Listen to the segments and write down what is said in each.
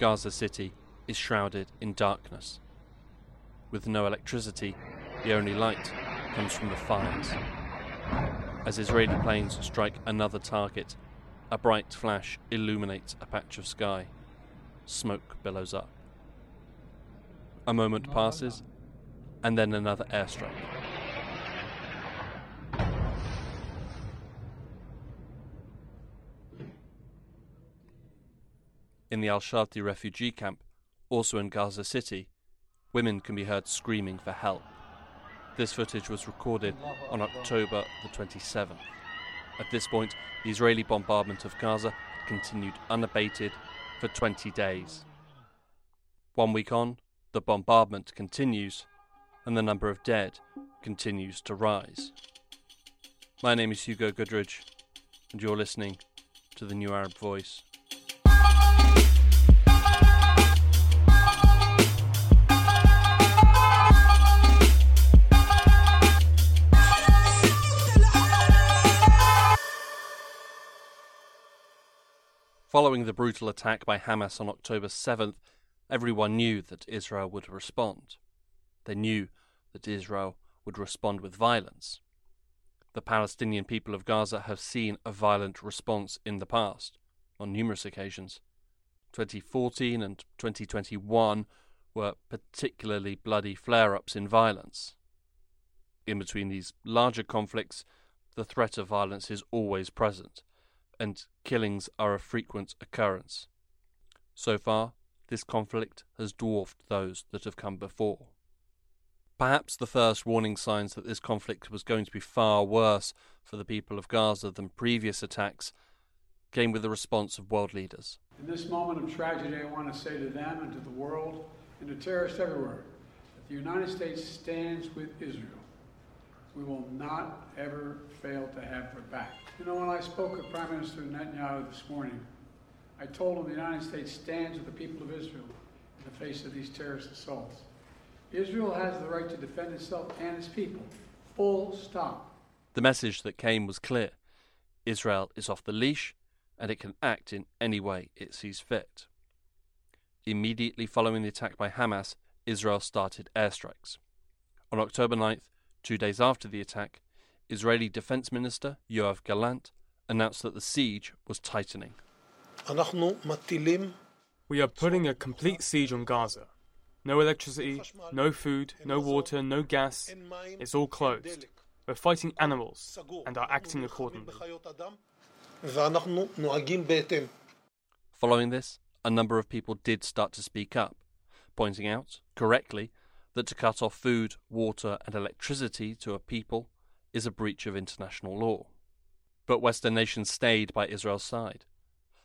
Gaza City is shrouded in darkness. With no electricity, the only light comes from the fires. As Israeli planes strike another target, a bright flash illuminates a patch of sky. Smoke billows up. A moment passes, and then another airstrike. In the Al Shati refugee camp, also in Gaza City, women can be heard screaming for help. This footage was recorded on October the 27th. At this point, the Israeli bombardment of Gaza continued unabated for 20 days. One week on, the bombardment continues and the number of dead continues to rise. My name is Hugo Goodridge, and you're listening to the New Arab Voice. Following the brutal attack by Hamas on October 7th, everyone knew that Israel would respond. They knew that Israel would respond with violence. The Palestinian people of Gaza have seen a violent response in the past, on numerous occasions. 2014 and 2021 were particularly bloody flare ups in violence. In between these larger conflicts, the threat of violence is always present and killings are a frequent occurrence. So far, this conflict has dwarfed those that have come before. Perhaps the first warning signs that this conflict was going to be far worse for the people of Gaza than previous attacks came with the response of world leaders. In this moment of tragedy, I want to say to them and to the world and to terrorists everywhere that the United States stands with Israel. We will not ever fail to have their back. You know, when I spoke with Prime Minister Netanyahu this morning, I told him the United States stands with the people of Israel in the face of these terrorist assaults. Israel has the right to defend itself and its people. Full stop. The message that came was clear Israel is off the leash and it can act in any way it sees fit. Immediately following the attack by Hamas, Israel started airstrikes. On October 9th, two days after the attack, Israeli Defense Minister Yoav Gallant announced that the siege was tightening. We are putting a complete siege on Gaza. No electricity, no food, no water, no gas. It's all closed. We're fighting animals and are acting accordingly. Following this, a number of people did start to speak up, pointing out, correctly, that to cut off food, water, and electricity to a people is a breach of international law. But Western nations stayed by Israel's side.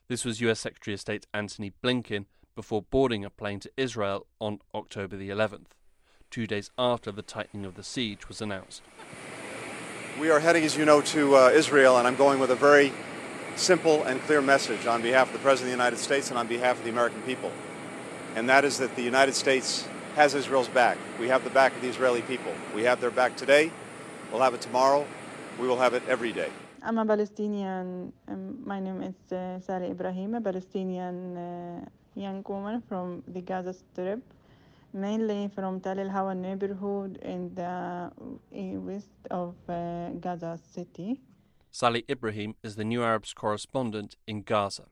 This was US Secretary of State Antony Blinken before boarding a plane to Israel on October the 11th, two days after the tightening of the siege was announced. We are heading, as you know, to uh, Israel, and I'm going with a very simple and clear message on behalf of the President of the United States and on behalf of the American people. And that is that the United States has Israel's back. We have the back of the Israeli people. We have their back today. We'll have it tomorrow. We will have it every day. I'm a Palestinian. Um, my name is uh, Sally Ibrahim, a Palestinian uh, young woman from the Gaza Strip, mainly from Tal El Hawa neighborhood in the west of uh, Gaza City. Sally Ibrahim is the New Arabs correspondent in Gaza.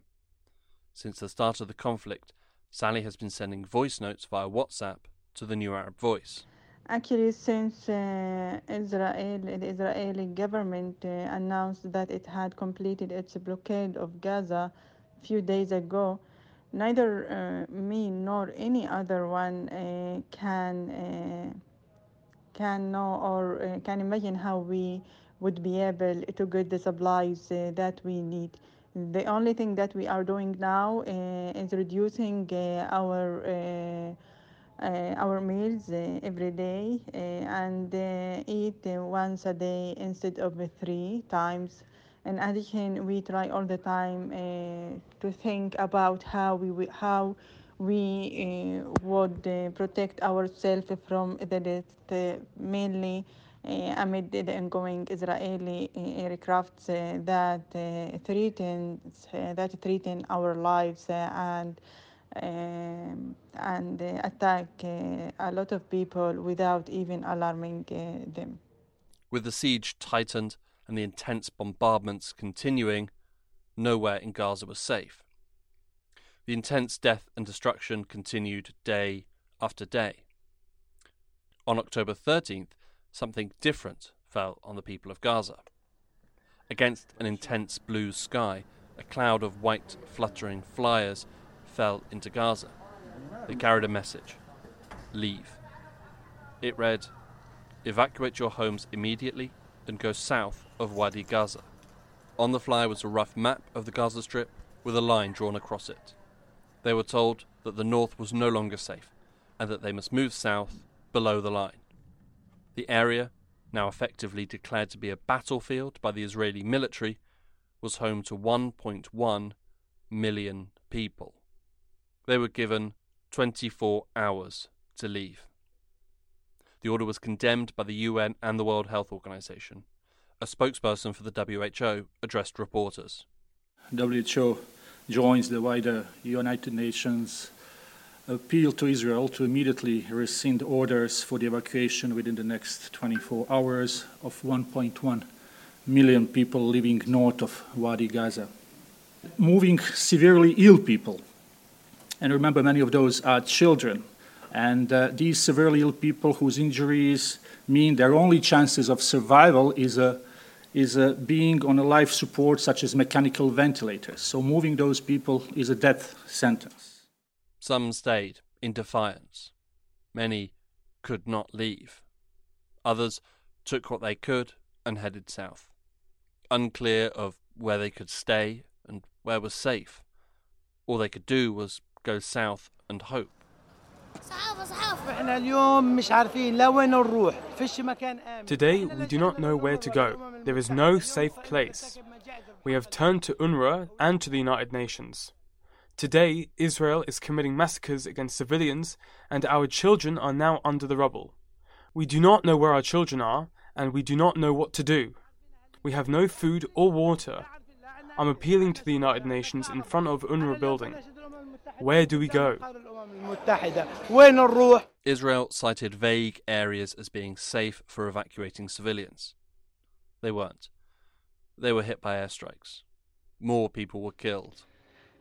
Since the start of the conflict, Sally has been sending voice notes via WhatsApp to the New Arab Voice. Actually, since uh, Israel, the Israeli government uh, announced that it had completed its blockade of Gaza a few days ago, neither uh, me nor any other one uh, can uh, can know or uh, can imagine how we would be able to get the supplies that we need. The only thing that we are doing now is reducing our Eh, our meals uh, every day uh, and eat once a day instead of three times. In addition, we try all the time to think about how we how we would protect ourselves from the death, mainly amid the ongoing Israeli aircrafts that threaten that threaten our lives and um, and uh, attack uh, a lot of people without even alarming uh, them. With the siege tightened and the intense bombardments continuing, nowhere in Gaza was safe. The intense death and destruction continued day after day. On October 13th, something different fell on the people of Gaza. Against an intense blue sky, a cloud of white fluttering flyers fell into Gaza. They carried a message Leave. It read Evacuate your homes immediately and go south of Wadi Gaza. On the flyer was a rough map of the Gaza Strip with a line drawn across it. They were told that the north was no longer safe and that they must move south below the line. The area, now effectively declared to be a battlefield by the Israeli military, was home to 1.1 million people. They were given 24 hours to leave. The order was condemned by the UN and the World Health Organization. A spokesperson for the WHO addressed reporters. WHO joins the wider United Nations appeal to Israel to immediately rescind orders for the evacuation within the next 24 hours of 1.1 million people living north of Wadi Gaza. Moving severely ill people, and remember, many of those are children. And uh, these severely ill people whose injuries mean their only chances of survival is a is uh, being on a life support such as mechanical ventilators. So moving those people is a death sentence. Some stayed in defiance. Many could not leave. Others took what they could and headed south. Unclear of where they could stay and where was safe. All they could do was go south and hope. Today, we do not know where to go. There is no safe place. We have turned to UNRWA and to the United Nations. Today, Israel is committing massacres against civilians, and our children are now under the rubble. We do not know where our children are, and we do not know what to do. We have no food or water. I'm appealing to the United Nations in front of UNRWA building. Where do we go? Israel cited vague areas as being safe for evacuating civilians. They weren't. They were hit by airstrikes. More people were killed.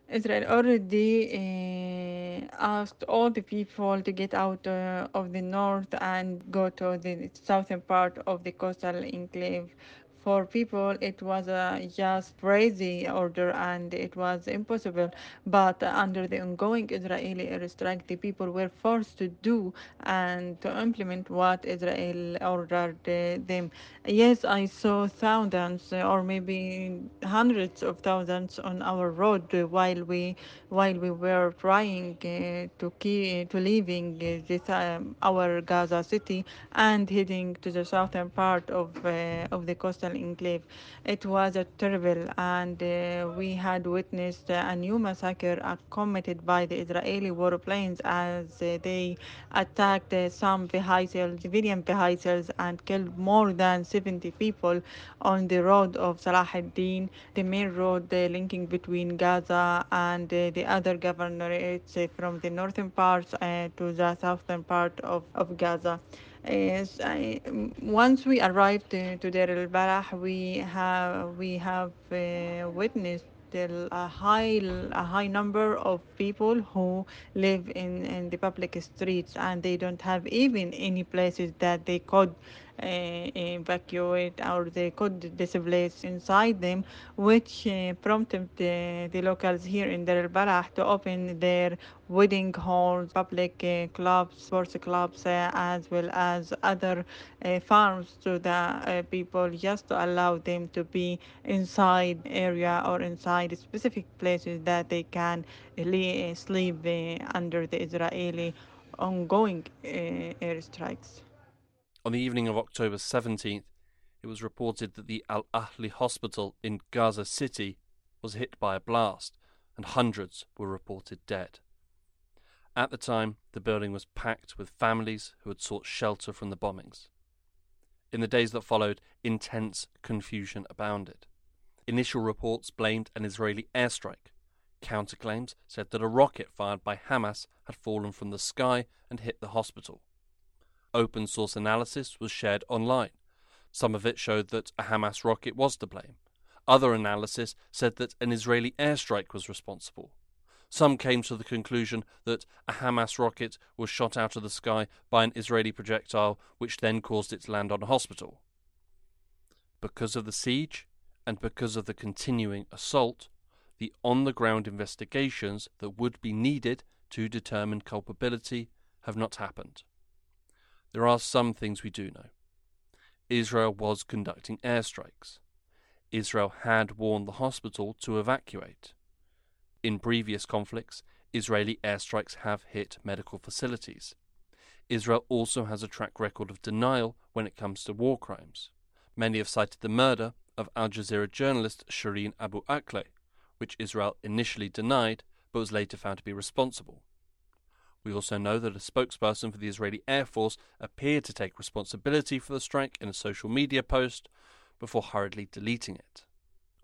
Israel already uh, asked all the people to get out uh, of the north and go to the southern part of the coastal enclave for people it was a just crazy order and it was impossible. But under the ongoing israeli airstrike the people were forced to do and to implement what israel ordered uh, them. Yes i saw thousands or maybe hundreds of thousands on our road while we while we were trying uh, to keep to leaving uh, this um, our gaza city and heading to the southern part of uh, of the coastal enclave. It was a terrible, and uh, we had witnessed a new massacre committed by the Israeli warplanes as they attacked some vehicles, civilian vehicles, and killed more than 70 people on the road of Salah ad-Din, the main road linking between Gaza and the other governorates from the northern parts to the southern part of, of Gaza. Is I, once we arrived to, to Deir el-Balah, we have we have uh, witnessed a high a high number of people who live in, in the public streets and they don't have even any places that they could uh, Eh, eh, evacuate or they could displace inside them, which uh, prompted the, the, locals here in Deir el-Balah to open their wedding halls, public clubs, sports clubs, as well as other farms to the people just to allow them to be inside area or inside specific places that they can sleep under the Israeli ongoing airstrikes. On the evening of October 17th, it was reported that the Al Ahli hospital in Gaza City was hit by a blast, and hundreds were reported dead. At the time, the building was packed with families who had sought shelter from the bombings. In the days that followed, intense confusion abounded. Initial reports blamed an Israeli airstrike. Counterclaims said that a rocket fired by Hamas had fallen from the sky and hit the hospital. Open source analysis was shared online. Some of it showed that a Hamas rocket was to blame. Other analysis said that an Israeli airstrike was responsible. Some came to the conclusion that a Hamas rocket was shot out of the sky by an Israeli projectile, which then caused it to land on a hospital. Because of the siege and because of the continuing assault, the on the ground investigations that would be needed to determine culpability have not happened. There are some things we do know. Israel was conducting airstrikes. Israel had warned the hospital to evacuate. In previous conflicts, Israeli airstrikes have hit medical facilities. Israel also has a track record of denial when it comes to war crimes. Many have cited the murder of Al Jazeera journalist Shireen Abu Akleh, which Israel initially denied but was later found to be responsible. We also know that a spokesperson for the Israeli Air Force appeared to take responsibility for the strike in a social media post before hurriedly deleting it.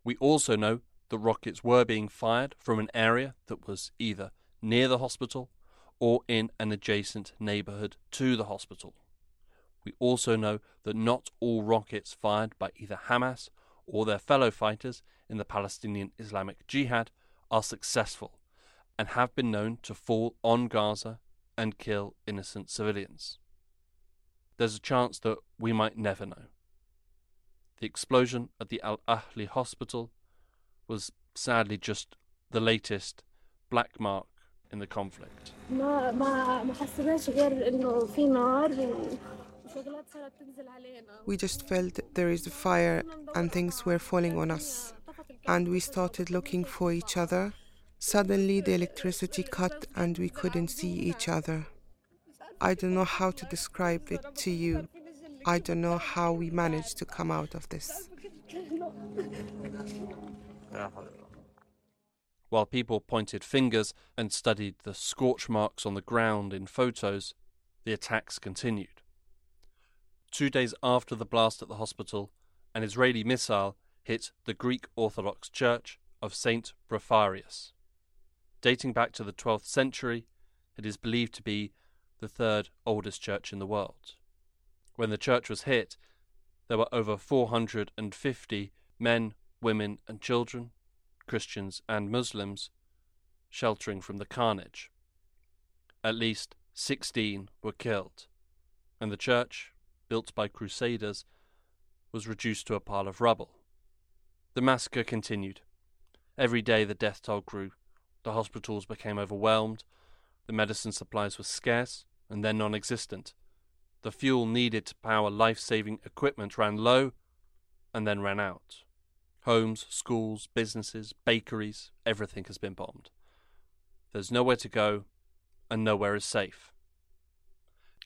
We also know that rockets were being fired from an area that was either near the hospital or in an adjacent neighborhood to the hospital. We also know that not all rockets fired by either Hamas or their fellow fighters in the Palestinian Islamic Jihad are successful and have been known to fall on Gaza and kill innocent civilians. There's a chance that we might never know. The explosion at the Al Ahli hospital was sadly just the latest black mark in the conflict. We just felt there is a fire and things were falling on us. And we started looking for each other Suddenly, the electricity cut and we couldn't see each other. I don't know how to describe it to you. I don't know how we managed to come out of this. While people pointed fingers and studied the scorch marks on the ground in photos, the attacks continued. Two days after the blast at the hospital, an Israeli missile hit the Greek Orthodox Church of St. Porphyrius. Dating back to the 12th century, it is believed to be the third oldest church in the world. When the church was hit, there were over 450 men, women, and children, Christians and Muslims, sheltering from the carnage. At least 16 were killed, and the church, built by crusaders, was reduced to a pile of rubble. The massacre continued. Every day the death toll grew, the hospitals became overwhelmed, the medicine supplies were scarce and then non existent. The fuel needed to power life saving equipment ran low and then ran out. Homes, schools, businesses, bakeries, everything has been bombed. There's nowhere to go, and nowhere is safe.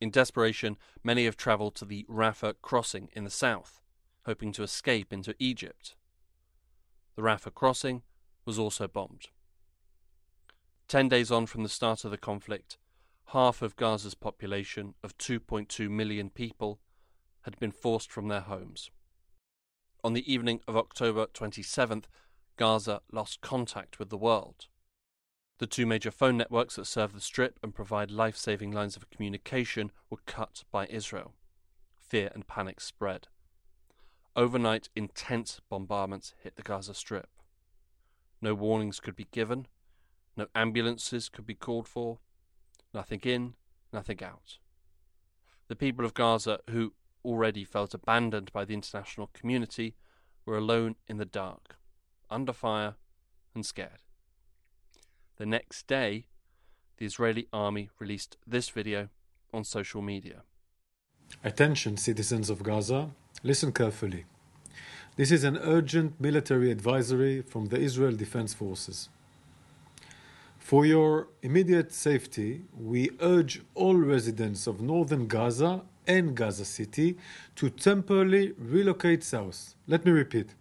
In desperation, many have travelled to the Rafah crossing in the south, hoping to escape into Egypt. The Rafah crossing was also bombed. Ten days on from the start of the conflict, half of Gaza's population of 2.2 million people had been forced from their homes. On the evening of October 27th, Gaza lost contact with the world. The two major phone networks that serve the Strip and provide life saving lines of communication were cut by Israel. Fear and panic spread. Overnight, intense bombardments hit the Gaza Strip. No warnings could be given, no ambulances could be called for. Nothing in, nothing out. The people of Gaza, who already felt abandoned by the international community, were alone in the dark, under fire, and scared. The next day, the Israeli army released this video on social media. Attention, citizens of Gaza, listen carefully. This is an urgent military advisory from the Israel Defense Forces. For your immediate safety, we urge all residents of northern Gaza and Gaza City to temporarily relocate south. Let me repeat.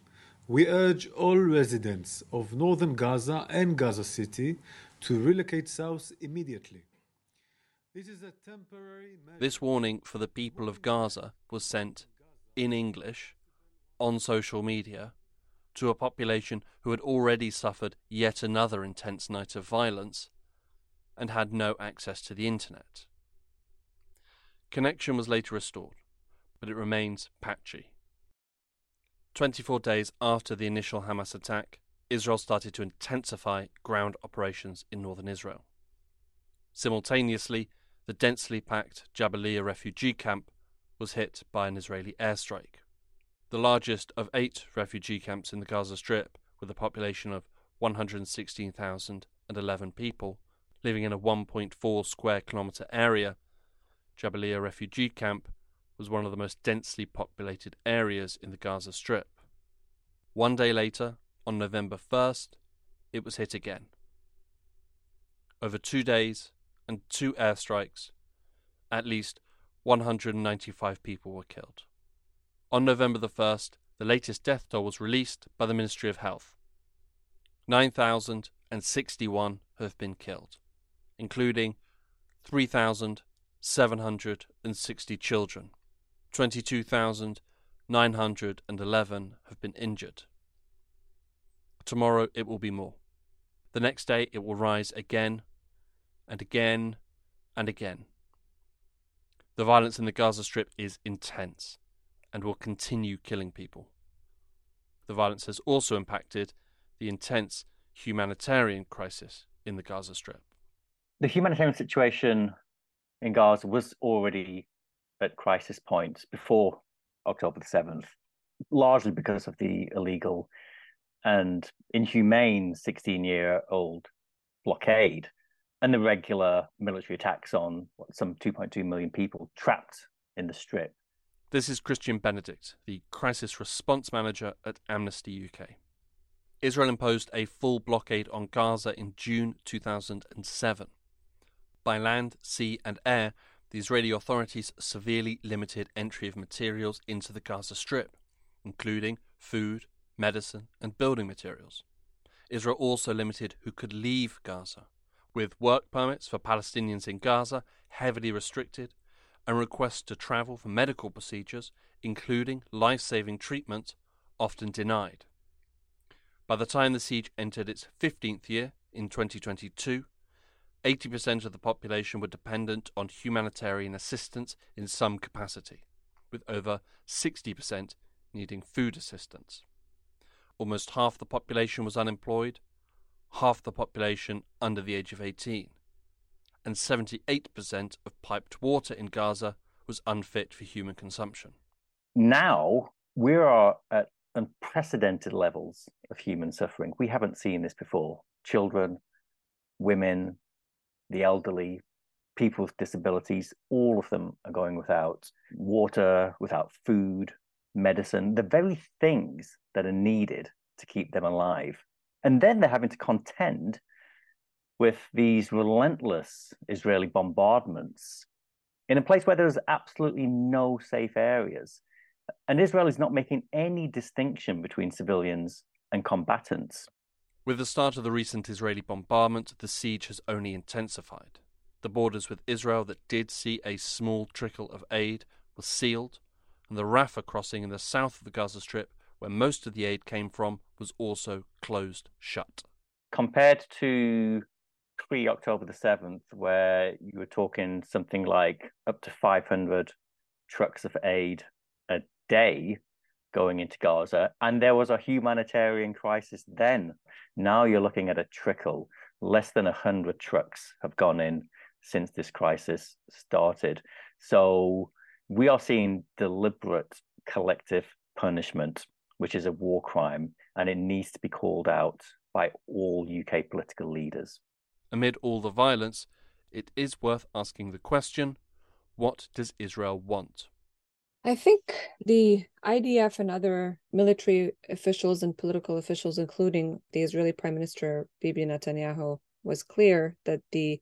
We urge all residents of northern Gaza and Gaza City to relocate south immediately. This, this warning for the people of Gaza was sent in English on social media to a population who had already suffered yet another intense night of violence and had no access to the internet. Connection was later restored, but it remains patchy. 24 days after the initial Hamas attack, Israel started to intensify ground operations in northern Israel. Simultaneously, the densely packed Jabalia refugee camp was hit by an Israeli airstrike. The largest of eight refugee camps in the Gaza Strip, with a population of 116,011 people living in a 1.4 square kilometre area, Jabalia refugee camp was one of the most densely populated areas in the Gaza Strip. One day later, on November 1st, it was hit again. Over two days and two airstrikes, at least 195 people were killed. On November the 1st, the latest death toll was released by the Ministry of Health. 9,061 have been killed, including 3,760 children. 22,911 have been injured. Tomorrow it will be more. The next day it will rise again and again and again. The violence in the Gaza Strip is intense and will continue killing people. The violence has also impacted the intense humanitarian crisis in the Gaza Strip. The humanitarian situation in Gaza was already at crisis points before October the 7th, largely because of the illegal and inhumane 16 year old blockade and the regular military attacks on what, some 2.2 million people trapped in the strip. This is Kristyan Benedict, the crisis response manager at Amnesty UK. Israel imposed a full blockade on Gaza in June 2007. By land, sea, and air, the Israeli authorities severely limited entry of materials into the Gaza Strip, including food, medicine, and building materials. Israel also limited who could leave Gaza, with work permits for Palestinians in Gaza heavily restricted and requests to travel for medical procedures, including life saving treatment, often denied. By the time the siege entered its 15th year in 2022, 80% of the population were dependent on humanitarian assistance in some capacity, with over 60% needing food assistance. Almost half the population was unemployed, half the population under the age of 18, and 78% of piped water in Gaza was unfit for human consumption. Now we are at unprecedented levels of human suffering. We haven't seen this before. Children, women, the elderly, people with disabilities, all of them are going without water, without food, medicine, the very things that are needed to keep them alive. And then they're having to contend with these relentless Israeli bombardments in a place where there's absolutely no safe areas. And Israel is not making any distinction between civilians and combatants. With the start of the recent Israeli bombardment, the siege has only intensified. The borders with Israel that did see a small trickle of aid were sealed, and the Rafah crossing in the south of the Gaza Strip, where most of the aid came from, was also closed shut. Compared to pre October the 7th, where you were talking something like up to 500 trucks of aid a day going into Gaza. And there was a humanitarian crisis then. Now you're looking at a trickle. Less than 100 trucks have gone in since this crisis started. So we are seeing deliberate collective punishment, which is a war crime, and it needs to be called out by all UK political leaders. Amid all the violence, it is worth asking the question what does Israel want? I think the IDF and other military officials and political officials, including the Israeli Prime Minister Bibi Netanyahu, was clear that the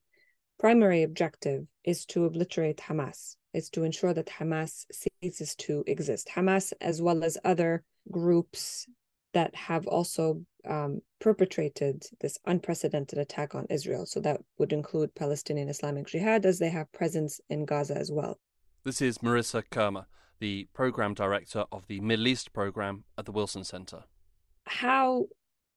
primary objective is to obliterate Hamas, is to ensure that Hamas ceases to exist. Hamas, as well as other groups that have also um, perpetrated this unprecedented attack on Israel. So that would include Palestinian Islamic Jihad, as they have presence in Gaza as well. This is Merissa Khurma the program director of the Middle East program at the Wilson Center. how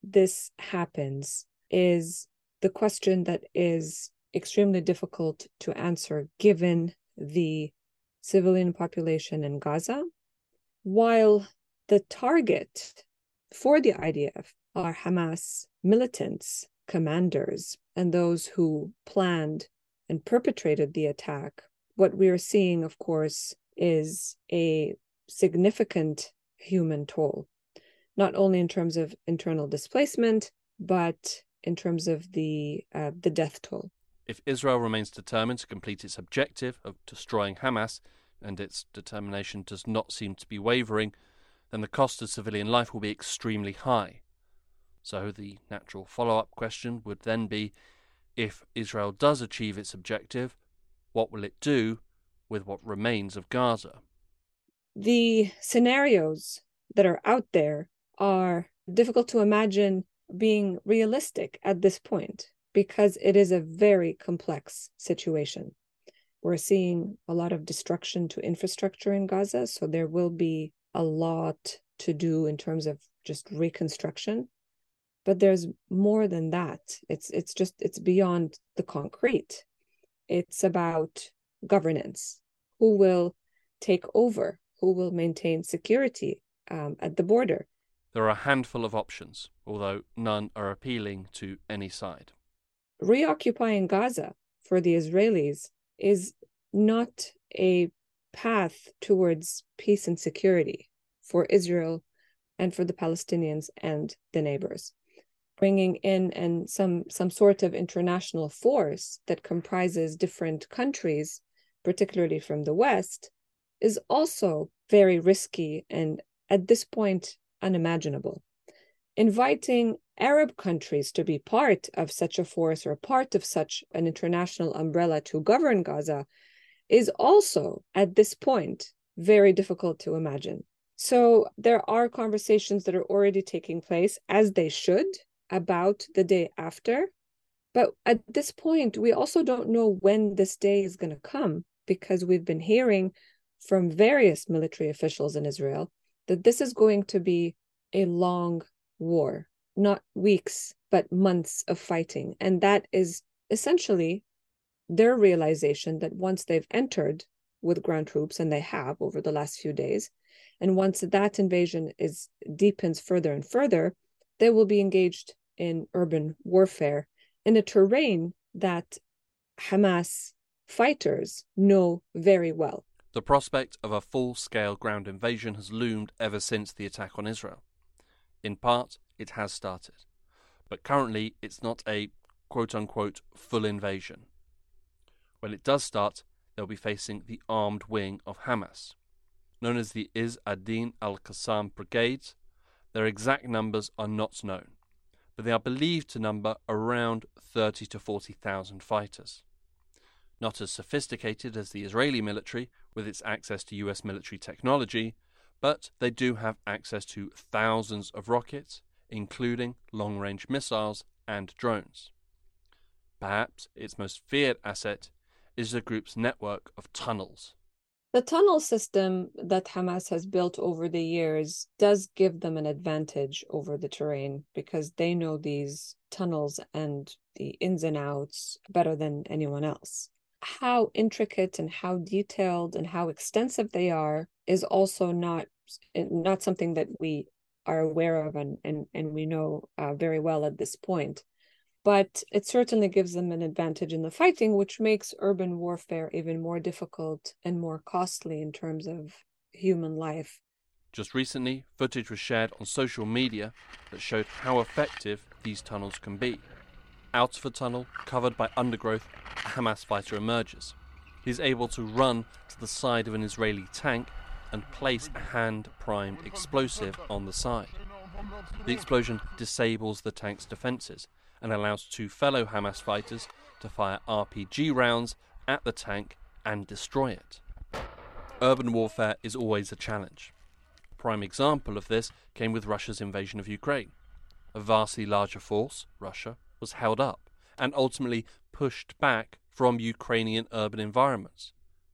this happens is the question that is extremely difficult to answer given the civilian population in Gaza, while the target for the IDF are Hamas militants, commanders, and those who planned and perpetrated the attack. What we are seeing, of course, is a significant human toll, not only in terms of internal displacement, but in terms of the uh, the death toll. If Israel remains determined to complete its objective of destroying Hamas, and its determination does not seem to be wavering, then the cost of civilian life will be extremely high. So the natural follow up question would then be if Israel does achieve its objective, what will it do with what remains of Gaza? The scenarios that are out there are difficult to imagine being realistic at this point because it is a very complex situation. We're seeing a lot of destruction to infrastructure in Gaza, so there will be a lot to do in terms of just reconstruction. But there's more than that. It's it's just it's beyond the concrete. It's about governance. Who will take over? Who will maintain security um, at the border? There are a handful of options, although none are appealing to any side. Reoccupying Gaza for the Israelis is not a path towards peace and security for Israel and for the Palestinians and the neighbors. Bringing in and some some sort of international force that comprises different countries, particularly from the West, is also very risky and at this point unimaginable. Inviting Arab countries to be part of such a force or part of such an international umbrella to govern Gaza is also at this point very difficult to imagine. So there are conversations that are already taking place, as they should, about the day after. But at this point, we also don't know when this day is going to come because we've been hearing from various military officials in Israel that this is going to be a long war, not weeks, but months of fighting. And that is essentially their realization that once they've entered with ground troops, and they have over the last few days, and once that invasion is deepens further and further, they will be engaged in urban warfare in a terrain that Hamas fighters know very well. The prospect of a full scale ground invasion has loomed ever since the attack on Israel. In part, it has started, but currently it's not a quote unquote full invasion. When it does start, they'll be facing the armed wing of Hamas. Known as the Izz ad-Din al-Qassam Brigades, their exact numbers are not known, but they are believed to number around 30 to 40,000 fighters. Not as sophisticated as the Israeli military with its access to US military technology, but they do have access to thousands of rockets, including long range missiles and drones. Perhaps its most feared asset is the group's network of tunnels. The tunnel system that Hamas has built over the years does give them an advantage over the terrain because they know these tunnels and the ins and outs better than anyone else. How intricate and how detailed and how extensive they are is also not not something that we are aware of and and, and we know uh, very well at this point but it certainly gives them an advantage in the fighting, which makes urban warfare even more difficult and more costly in terms of human life. Just recently, footage was shared on social media that showed how effective these tunnels can be. Out of a tunnel, covered by undergrowth, a Hamas fighter emerges. He is able to run to the side of an Israeli tank and place a hand primed explosive on the side. The explosion disables the tank's defences and allows two fellow Hamas fighters to fire RPG rounds at the tank and destroy it. Urban warfare is always a challenge. A prime example of this came with Russia's invasion of Ukraine. A vastly larger force, Russia, was held up and ultimately pushed back from Ukrainian urban environments.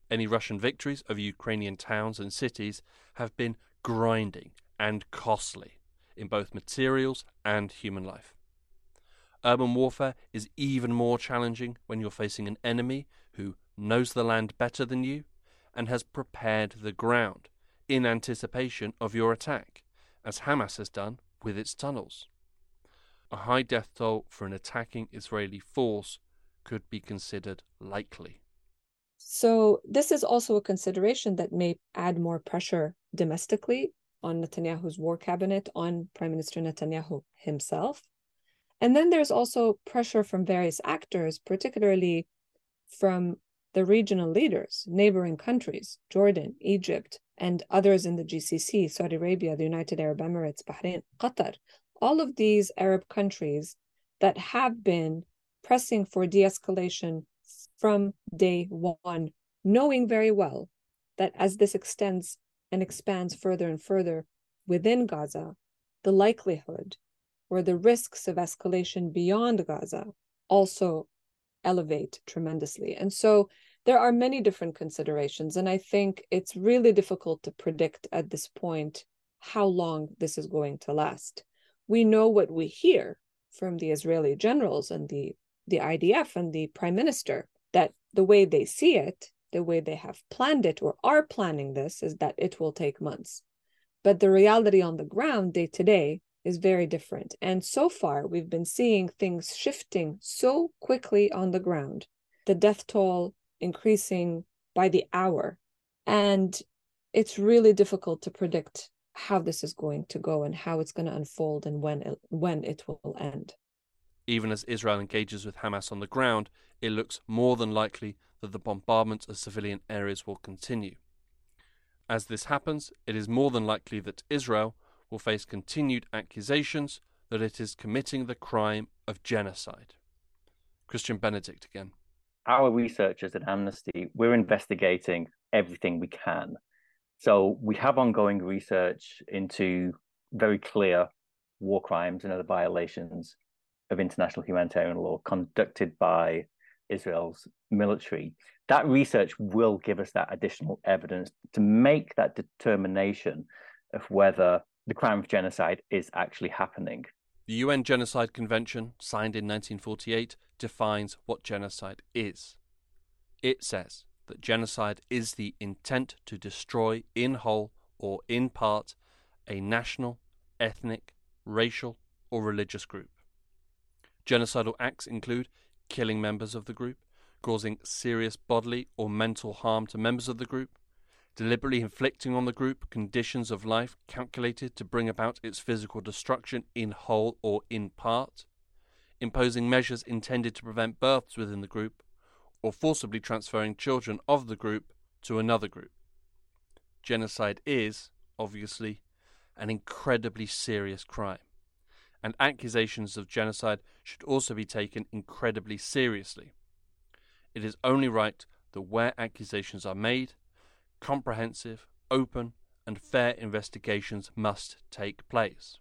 Any Russian victories over Ukrainian towns and cities have been grinding and costly in both materials and human life. Urban warfare is even more challenging when you're facing an enemy who knows the land better than you and has prepared the ground in anticipation of your attack, as Hamas has done with its tunnels. A high death toll for an attacking Israeli force could be considered likely. So, this is also a consideration that may add more pressure domestically on Netanyahu's war cabinet, on Prime Minister Netanyahu himself. And then there's also pressure from various actors, particularly from the regional leaders, neighboring countries, Jordan, Egypt, and others in the GCC, Saudi Arabia, the United Arab Emirates, Bahrain, Qatar, all of these Arab countries that have been pressing for de escalation from day one, knowing very well that as this extends and expands further and further within Gaza, the likelihood or the risks of escalation beyond Gaza also elevate tremendously. And so there are many different considerations. And I think it's really difficult to predict at this point how long this is going to last. We know what we hear from the Israeli generals and the, the IDF and the prime minister that the way they see it, the way they have planned it or are planning this, is that it will take months. But the reality on the ground, day to day, is very different. And so far, we've been seeing things shifting so quickly on the ground, the death toll increasing by the hour. And it's really difficult to predict how this is going to go and how it's going to unfold and when it, when it will end. Even as Israel engages with Hamas on the ground, it looks more than likely that the bombardment of civilian areas will continue. As this happens, it is more than likely that Israel will face continued accusations that it is committing the crime of genocide. Kristyan Benedict again. Our researchers at Amnesty, we're investigating everything we can. So we have ongoing research into very clear war crimes and other violations of international humanitarian law conducted by Israel's military. That research will give us that additional evidence to make that determination of whether the crime of genocide is actually happening. The UN Genocide Convention, signed in 1948, defines what genocide is. It says that genocide is the intent to destroy in whole or in part a national, ethnic, racial, or religious group. Genocidal acts include killing members of the group, causing serious bodily or mental harm to members of the group, deliberately inflicting on the group conditions of life calculated to bring about its physical destruction in whole or in part, imposing measures intended to prevent births within the group, or forcibly transferring children of the group to another group. Genocide is, obviously, an incredibly serious crime, and accusations of genocide should also be taken incredibly seriously. It is only right that where accusations are made, comprehensive, open, and fair investigations must take place.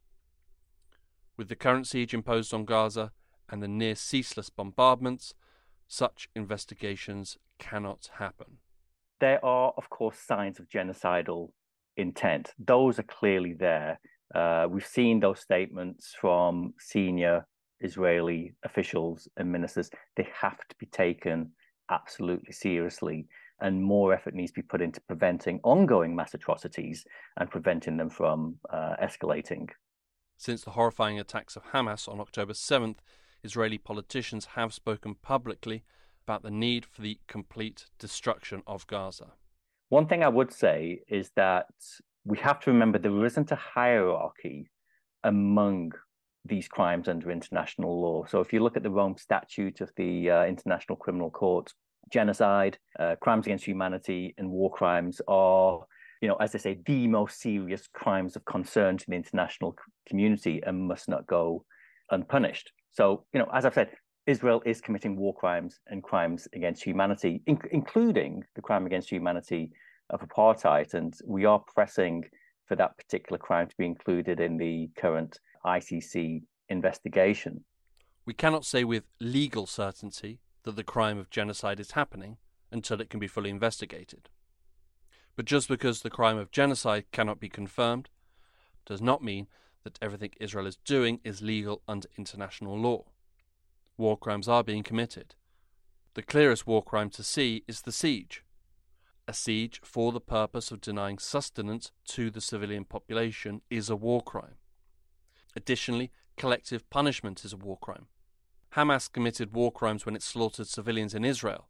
With the current siege imposed on Gaza and the near ceaseless bombardments, such investigations cannot happen. There are, of course, signs of genocidal intent. Those are clearly there. Uh, we've seen those statements from senior Israeli officials and ministers. They have to be taken absolutely seriously and more effort needs to be put into preventing ongoing mass atrocities and preventing them from uh, escalating. Since the horrifying attacks of Hamas on October 7th, Israeli politicians have spoken publicly about the need for the complete destruction of Gaza. One thing I would say is that we have to remember there isn't a hierarchy among these crimes under international law. So if you look at the Rome Statute of the uh, International Criminal Court, genocide, uh, crimes against humanity, and war crimes are, you know, as they say, the most serious crimes of concern to the international community and must not go unpunished. So, you know, as I've said, Israel is committing war crimes and crimes against humanity, in- including the crime against humanity of apartheid. And we are pressing for that particular crime to be included in the current ICC investigation. We cannot say with legal certainty that the crime of genocide is happening until it can be fully investigated. But just because the crime of genocide cannot be confirmed does not mean that everything Israel is doing is legal under international law. War crimes are being committed. The clearest war crime to see is the siege. A siege for the purpose of denying sustenance to the civilian population is a war crime. Additionally, collective punishment is a war crime. Hamas committed war crimes when it slaughtered civilians in Israel.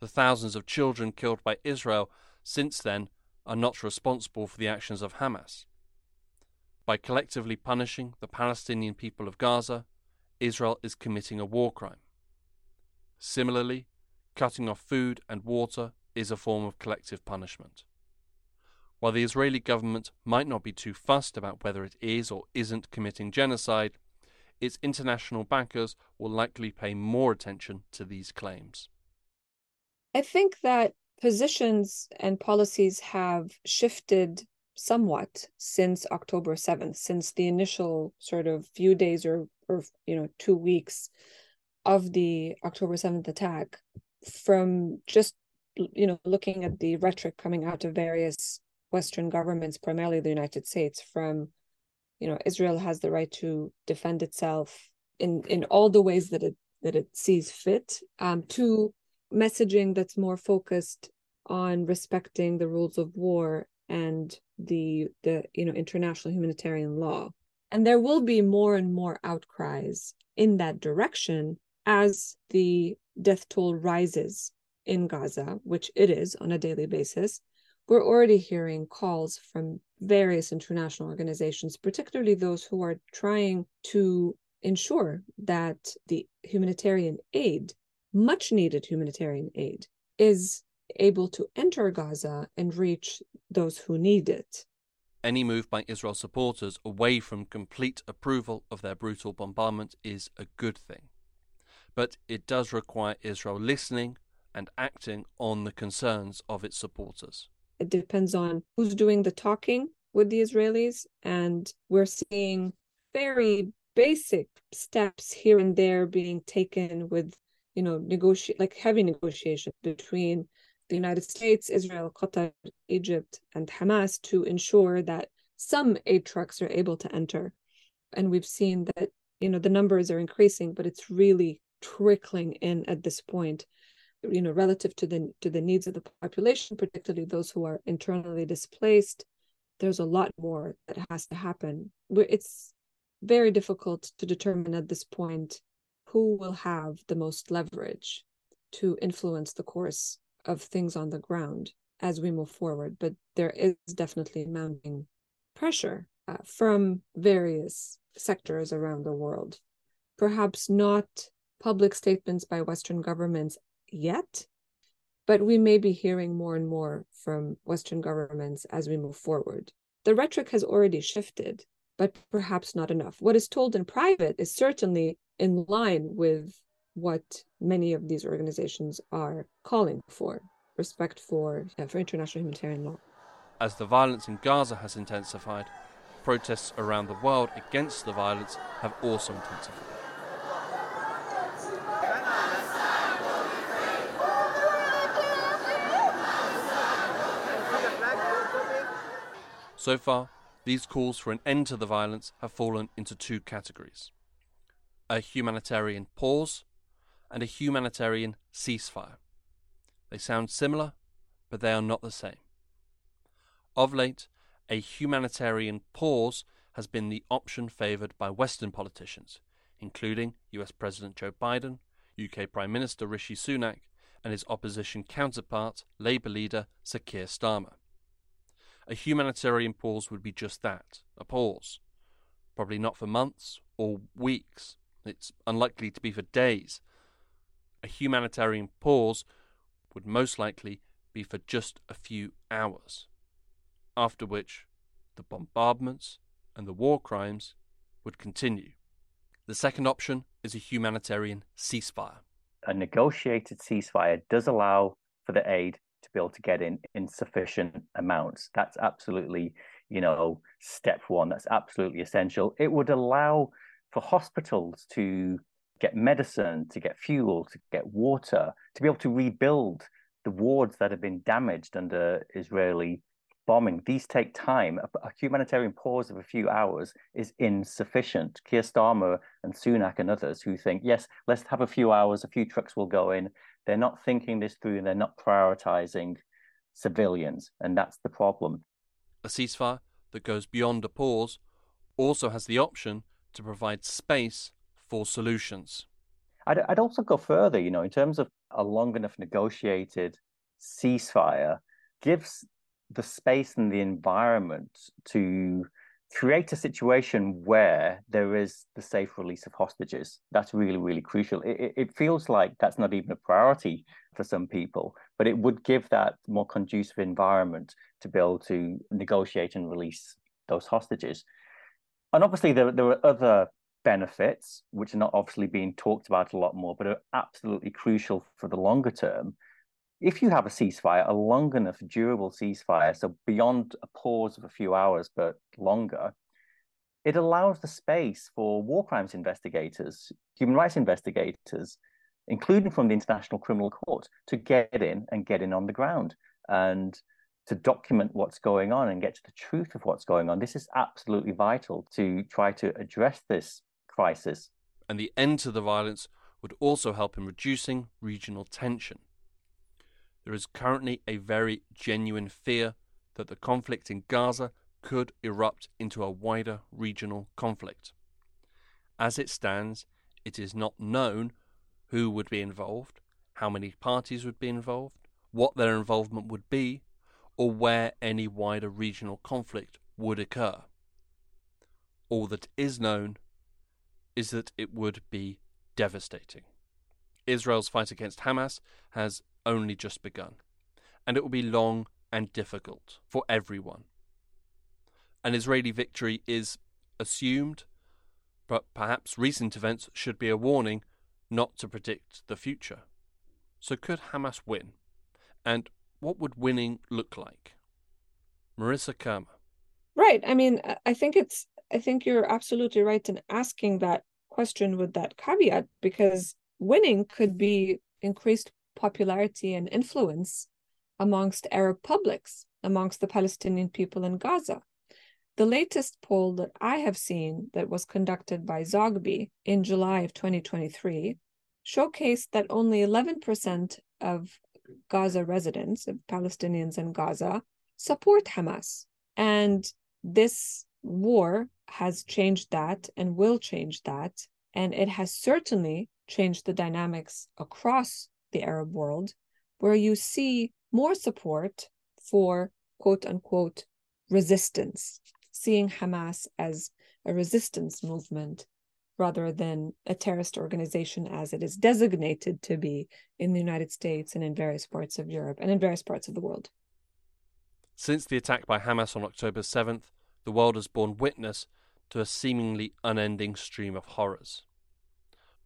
The thousands of children killed by Israel since then are not responsible for the actions of Hamas. By collectively punishing the Palestinian people of Gaza, Israel is committing a war crime. Similarly, cutting off food and water is a form of collective punishment. While the Israeli government might not be too fussed about whether it is or isn't committing genocide, its international backers will likely pay more attention to these claims. I think that positions and policies have shifted somewhat since October 7th, since the initial sort of few days or, or you know, two weeks of the October 7th attack, from just, you know, looking at the rhetoric coming out of various Western governments, primarily the United States, from, you know, Israel has the right to defend itself in, in all the ways that it that it sees fit, um, to messaging that's more focused on respecting the rules of war and the the you know international humanitarian law. And there will be more and more outcries in that direction as the death toll rises in Gaza which it is on a daily basis. We're already hearing calls from various international organizations particularly those who are trying to ensure that the humanitarian aid much needed humanitarian aid is able to enter Gaza and reach those who need it. Any move by Israel supporters away from complete approval of their brutal bombardment is a good thing. But it does require Israel listening and acting on the concerns of its supporters. It depends on who's doing the talking with the Israelis, and we're seeing very basic steps here and there being taken with you know negotiate like heavy negotiations between the United States, Israel, Qatar, Egypt, and Hamas to ensure that some aid trucks are able to enter. And we've seen that you know the numbers are increasing, but it's really trickling in at this point you know relative to the to the needs of the population particularly those who are internally displaced there's a lot more that has to happen it's very difficult to determine at this point who will have the most leverage to influence the course of things on the ground as we move forward. But there is definitely mounting pressure uh, from various sectors around the world. Perhaps not public statements by Western governments yet, but we may be hearing more and more from Western governments as we move forward. The rhetoric has already shifted, but perhaps not enough. What is told in private is certainly in line with what many of these organizations are calling for respect for uh, for international humanitarian law as the violence in Gaza has intensified protests around the world against the violence have also intensified So far, these calls for an end to the violence have fallen into two categories a humanitarian pause and a humanitarian ceasefire. They sound similar, but they are not the same. Of late, a humanitarian pause has been the option favoured by Western politicians, including US President Joe Biden, UK Prime Minister Rishi Sunak, and his opposition counterpart, Labour leader Sir Keir Starmer. A humanitarian pause would be just that a pause. Probably not for months or weeks, it's unlikely to be for days. A humanitarian pause would most likely be for just a few hours, after which the bombardments and the war crimes would continue. The second option is a humanitarian ceasefire. A negotiated ceasefire does allow for the aid be able to get in in sufficient amounts. That's absolutely, you know, step one. That's absolutely essential. It would allow for hospitals to get medicine, to get fuel, to get water, to be able to rebuild the wards that have been damaged under Israeli bombing. These take time. A, humanitarian pause of a few hours is insufficient. Keir Starmer and Sunak and others who think, yes, let's have a few hours, a few trucks will go in. They're not thinking this through and they're not prioritizing civilians. And that's the problem. A ceasefire that goes beyond a pause also has the option to provide space for solutions. I'd, I'd also go further, you know, in terms of a long enough negotiated ceasefire gives the space and the environment to create a situation where there is the safe release of hostages. That's really, really crucial. It, it, feels like that's not even a priority for some people, but it would give that more conducive environment to be able to negotiate and release those hostages. And obviously, there, there are other benefits, which are not obviously being talked about a lot more, but are absolutely crucial for the longer term. If you have a ceasefire, a long enough, durable ceasefire, so beyond a pause of a few hours, but longer, it allows the space for war crimes investigators, human rights investigators, including from the International Criminal Court, to get in and get in on the ground and to document what's going on and get to the truth of what's going on. This is absolutely vital to try to address this crisis. And the end to the violence would also help in reducing regional tension. There is currently a very genuine fear that the conflict in Gaza could erupt into a wider regional conflict. As it stands, it is not known who would be involved, how many parties would be involved, what their involvement would be, or where any wider regional conflict would occur. All that is known is that it would be devastating. Israel's fight against Hamas has only just begun, and it will be long and difficult for everyone. An Israeli victory is assumed, but perhaps recent events should be a warning not to predict the future. So, could Hamas win? And what would winning look like? Merissa Khurma. Right. I mean, I think it's I think you're absolutely right in asking that question with that caveat because winning could be increased popularity and influence amongst Arab publics, amongst the Palestinian people in Gaza. The latest poll that I have seen that was conducted by Zogby in July of 2023 showcased that only 11% of Gaza residents, of Palestinians in Gaza, support Hamas. And this war has changed that and will change that. And it has certainly changed the dynamics across the Arab world, where you see more support for quote unquote resistance, seeing Hamas as a resistance movement rather than a terrorist organization as it is designated to be in the United States and in various parts of Europe and in various parts of the world. Since the attack by Hamas on October 7th, the world has borne witness to a seemingly unending stream of horrors.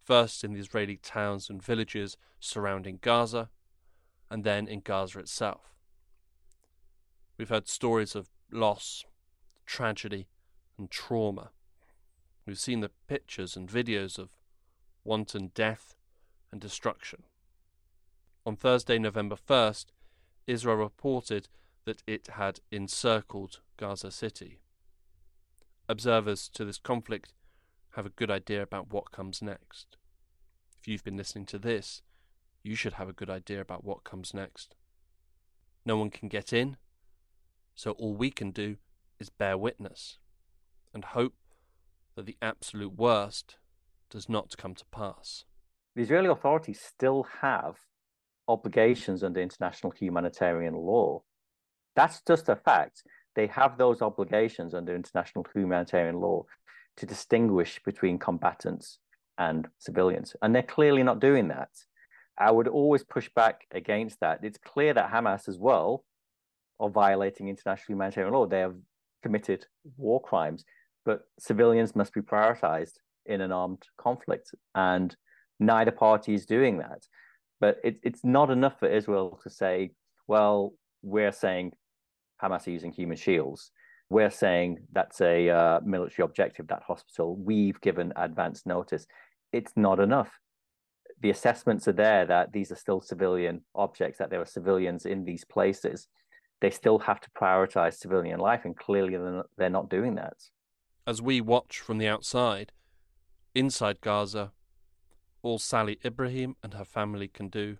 First in the Israeli towns and villages surrounding Gaza, and then in Gaza itself. We've heard stories of loss, tragedy, and trauma. We've seen the pictures and videos of wanton death and destruction. On Thursday, November 1st, Israel reported that it had encircled Gaza City. Observers to this conflict have a good idea about what comes next. If you've been listening to this, you should have a good idea about what comes next. No one can get in, so all we can do is bear witness and hope that the absolute worst does not come to pass. The Israeli authorities still have obligations under international humanitarian law. That's just a fact they have those obligations under international humanitarian law to distinguish between combatants and civilians. And they're clearly not doing that. I would always push back against that. It's clear that Hamas, as well, are violating international humanitarian law. They have committed war crimes, but civilians must be prioritized in an armed conflict. And neither party is doing that. But it, it's not enough for Israel to say, well, we're saying Hamas are using human shields. We're saying that's a uh, military objective, that hospital. We've given advance notice. It's not enough. The assessments are there that these are still civilian objects, that there are civilians in these places. they still have to prioritize civilian life, and clearly they're not, they're not doing that. As we watch from the outside, inside Gaza, all Sally Ibrahim and her family can do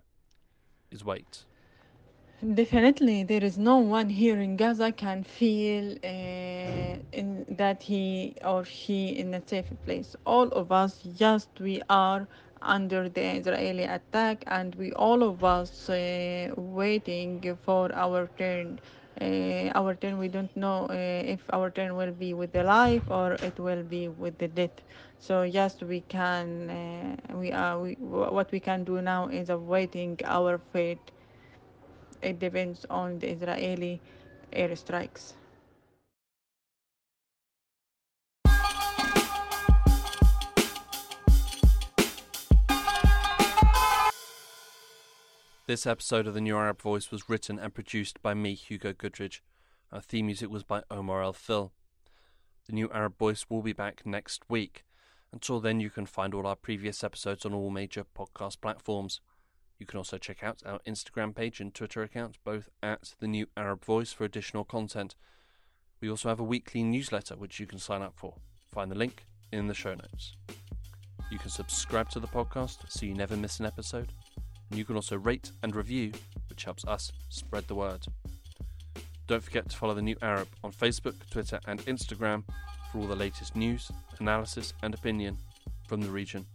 is wait. Definitely, there is no one here in Gaza can feel uh, in that he or she in a safe place. All of us, just we are under the Israeli attack, and we all of us uh, waiting for our turn. Uh, our turn, we don't know uh, if our turn will be with the life or it will be with the death. So yes, we can. Uh, we are. We, what we can do now is awaiting our fate it depends on the Israeli airstrikes. This episode of The New Arab Voice was written and produced by me, Hugo Goodridge. Our theme music was by Omar al-Fil. The New Arab Voice will be back next week. Until then, you can find all our previous episodes on all major podcast platforms. You can also check out our Instagram page and Twitter account, both at The New Arab Voice, for additional content. We also have a weekly newsletter which you can sign up for. Find the link in the show notes. You can subscribe to the podcast so you never miss an episode. And you can also rate and review, which helps us spread the word. Don't forget to follow The New Arab on Facebook, Twitter, and Instagram for all the latest news, analysis, and opinion from the region.